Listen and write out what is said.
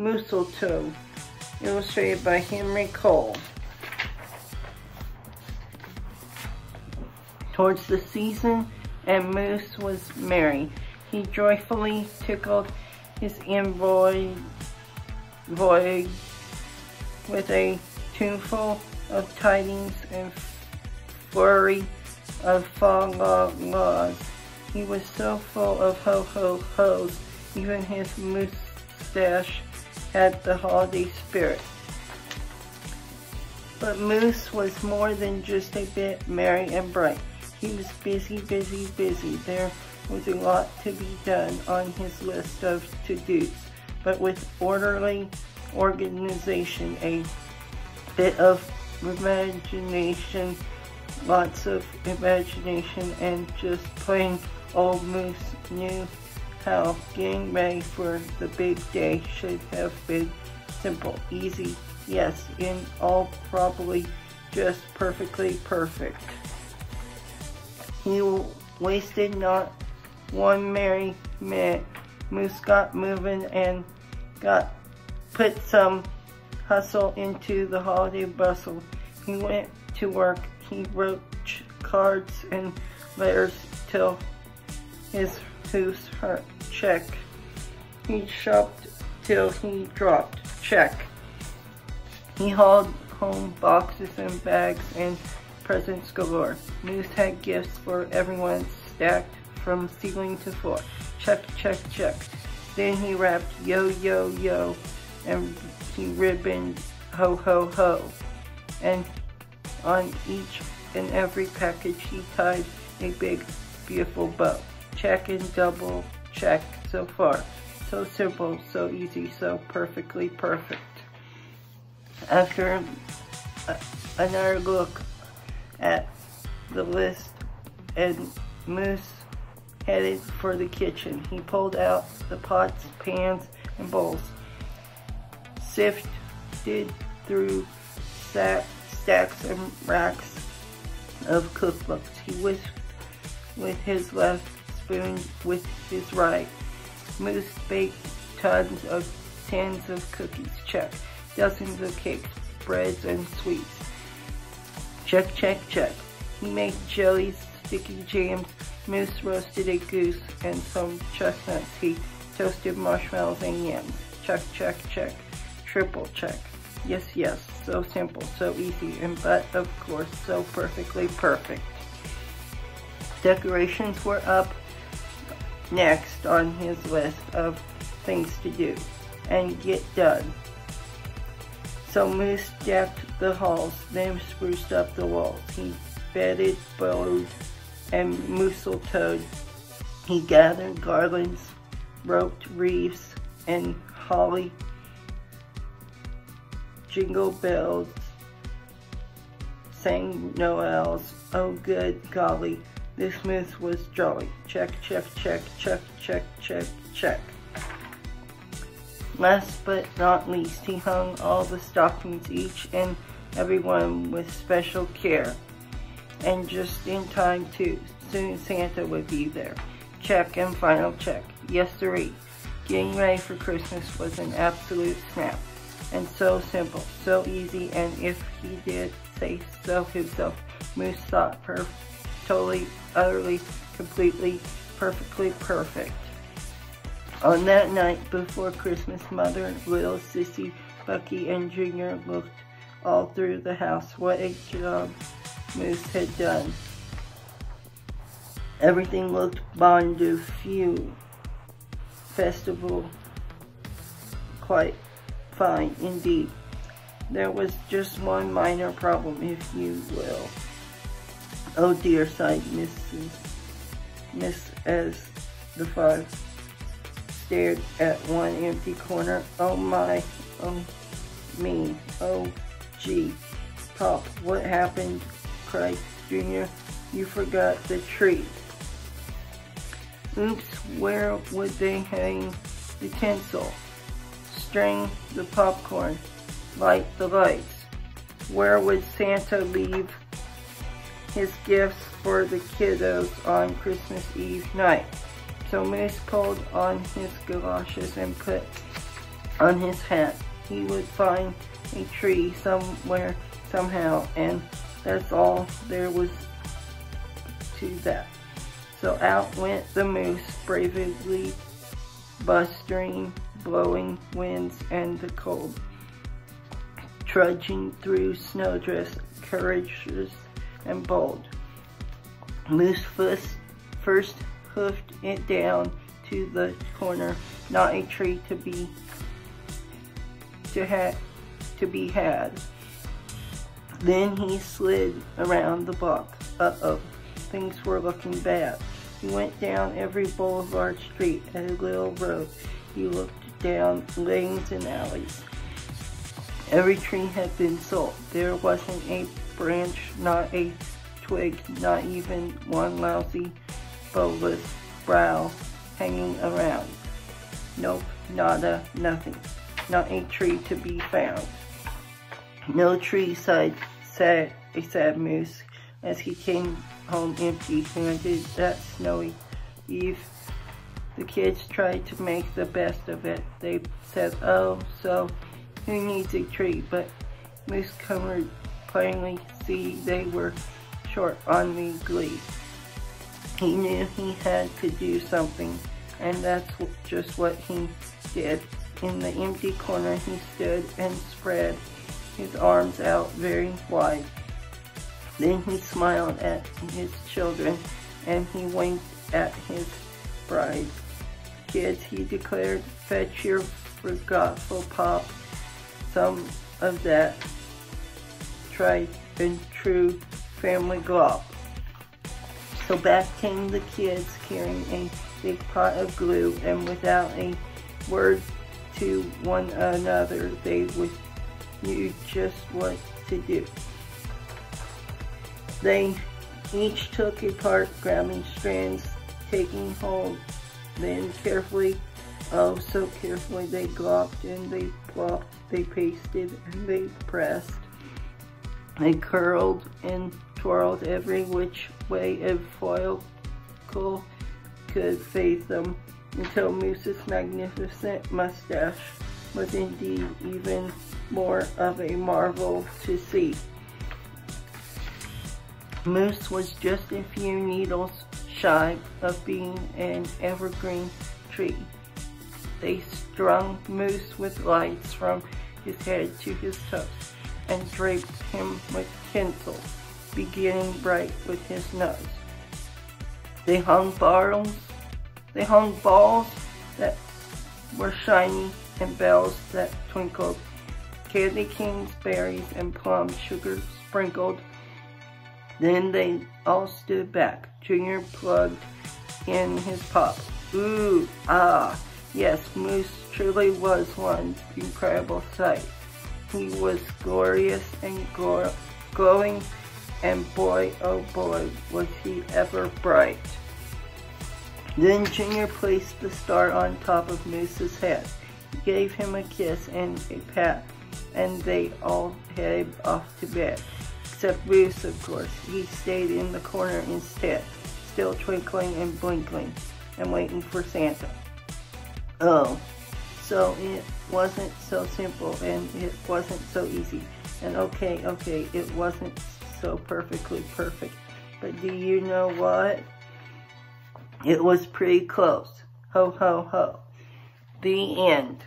Mooseltoe, illustrated by Henry Cole. Towards the season, and Moose was merry. He joyfully tickled his envoy void with a tuneful of tidings and flurry of fog laws. He was so full of ho ho ho's, even his mustache had the holiday spirit. But Moose was more than just a bit merry and bright. He was busy, busy, busy. There was a lot to be done on his list of to-dos, but with orderly organization, a bit of imagination, lots of imagination, and just plain old Moose knew how getting ready for the big day should have been simple, easy, yes, in all probably just perfectly perfect. He wasted not one merry minute. Moose got moving and got put some hustle into the holiday bustle. He went to work. He wrote cards and letters till his hurt. Check. He shopped till he dropped. Check. He hauled home boxes and bags and presents galore. Moose had gifts for everyone stacked from ceiling to floor. Check, check, check. Then he rapped yo, yo, yo, and he ribboned ho, ho, ho. And on each and every package he tied a big, beautiful bow. Check and double check so far. So simple, so easy, so perfectly perfect. After uh, another look at the list and Moose headed for the kitchen. He pulled out the pots, pans, and bowls, sifted through stacks and racks of cookbooks. He whisked with his left spoon with his right. Moose baked tons of tins of cookies, check. Dozens of cakes, breads, and sweets. Check, check, check. He made jellies, sticky jams, Moose roasted a goose and some chestnuts. He toasted marshmallows and yams. Check, check, check. Triple check. Yes, yes. So simple, so easy, and but of course, so perfectly perfect. Decorations were up next on his list of things to do and get done. So Moose decked the halls, then spruced up the walls. He bedded bows and mistletoe. He gathered garlands, roped wreaths, and holly, jingle bells, sang Noels. Oh good golly, this Moose was jolly. Check, check, check, check, check, check, check. Last but not least, he hung all the stockings, each and every one with special care. And just in time too. Soon Santa would be there. Check and final check. Yes, sirree. Getting ready for Christmas was an absolute snap. And so simple, so easy, and if he did say so himself, Moose thought per totally, utterly, completely, perfectly perfect. On that night before Christmas, Mother, Little Sissy, Bucky, and Junior looked all through the house. What a job Moose had done. Everything looked bon de feu. Festival quite fine indeed. There was just one minor problem, if you will. Oh dear, sighed Mrs. Miss as the five stared at one empty corner. Oh my, oh me, oh gee. Pop, what happened? cried Junior. You forgot the tree. Oops, where would they hang the tinsel? String the popcorn, light the lights. Where would Santa leave his gifts for the kiddos on Christmas Eve night? So Moose pulled on his galoshes and put on his hat. He would find a tree somewhere, somehow, and that's all there was to that. So out went the moose, bravely bustering, blowing winds and the cold, trudging through snowdrifts, courageous and bold. Moose first, first hoofed it down to the corner, not a tree to be to have to be had. Then he slid around the block. Uh-oh, things were looking bad. He went down every boulevard street and little road. He looked down lanes and alleys. Every tree had been sold. There wasn't a branch, not a twig, not even one lousy, bulbous brow hanging around. Nope, nada, nothing. Not a tree to be found. No tree sighed sad, a sad moose as he came home empty-handed that snowy eve. The kids tried to make the best of it. They said, oh, so who needs a tree? But Moose could plainly see they were short on the glee. He knew he had to do something, and that's just what he did. In the empty corner, he stood and spread his arms out very wide. Then he smiled at his children, and he winked at his bride. Kids, he declared, fetch your forgetful pop some of that tried and true family glop. So back came the kids carrying a big pot of glue and without a word to one another, they would knew just what to do. They each took a part, grabbing strands, taking hold, then carefully, oh so carefully, they glopped and they plopped, they pasted and they pressed. They curled and twirled every which way a foil could face them until Moose's magnificent mustache was indeed even more of a marvel to see. Moose was just a few needles shy of being an evergreen tree. They strung Moose with lights from his head to his toes and draped him with tinsel, beginning bright with his nose. They hung balls, they hung balls that were shiny and bells that twinkled, candy canes, berries, and plum sugar sprinkled. Then they all stood back. Junior plugged in his pop. Ooh, ah, yes, Moose truly was one incredible sight. He was glorious and glowing, and boy, oh boy, was he ever bright. Then Junior placed the star on top of Moose's head gave him a kiss and a pat, and they all headed off to bed. Except Bruce, of course. He stayed in the corner instead, still twinkling and blinking, and waiting for Santa. Oh, so it wasn't so simple, and it wasn't so easy. And okay, okay, it wasn't so perfectly perfect. But do you know what? It was pretty close. Ho, ho, ho. The end.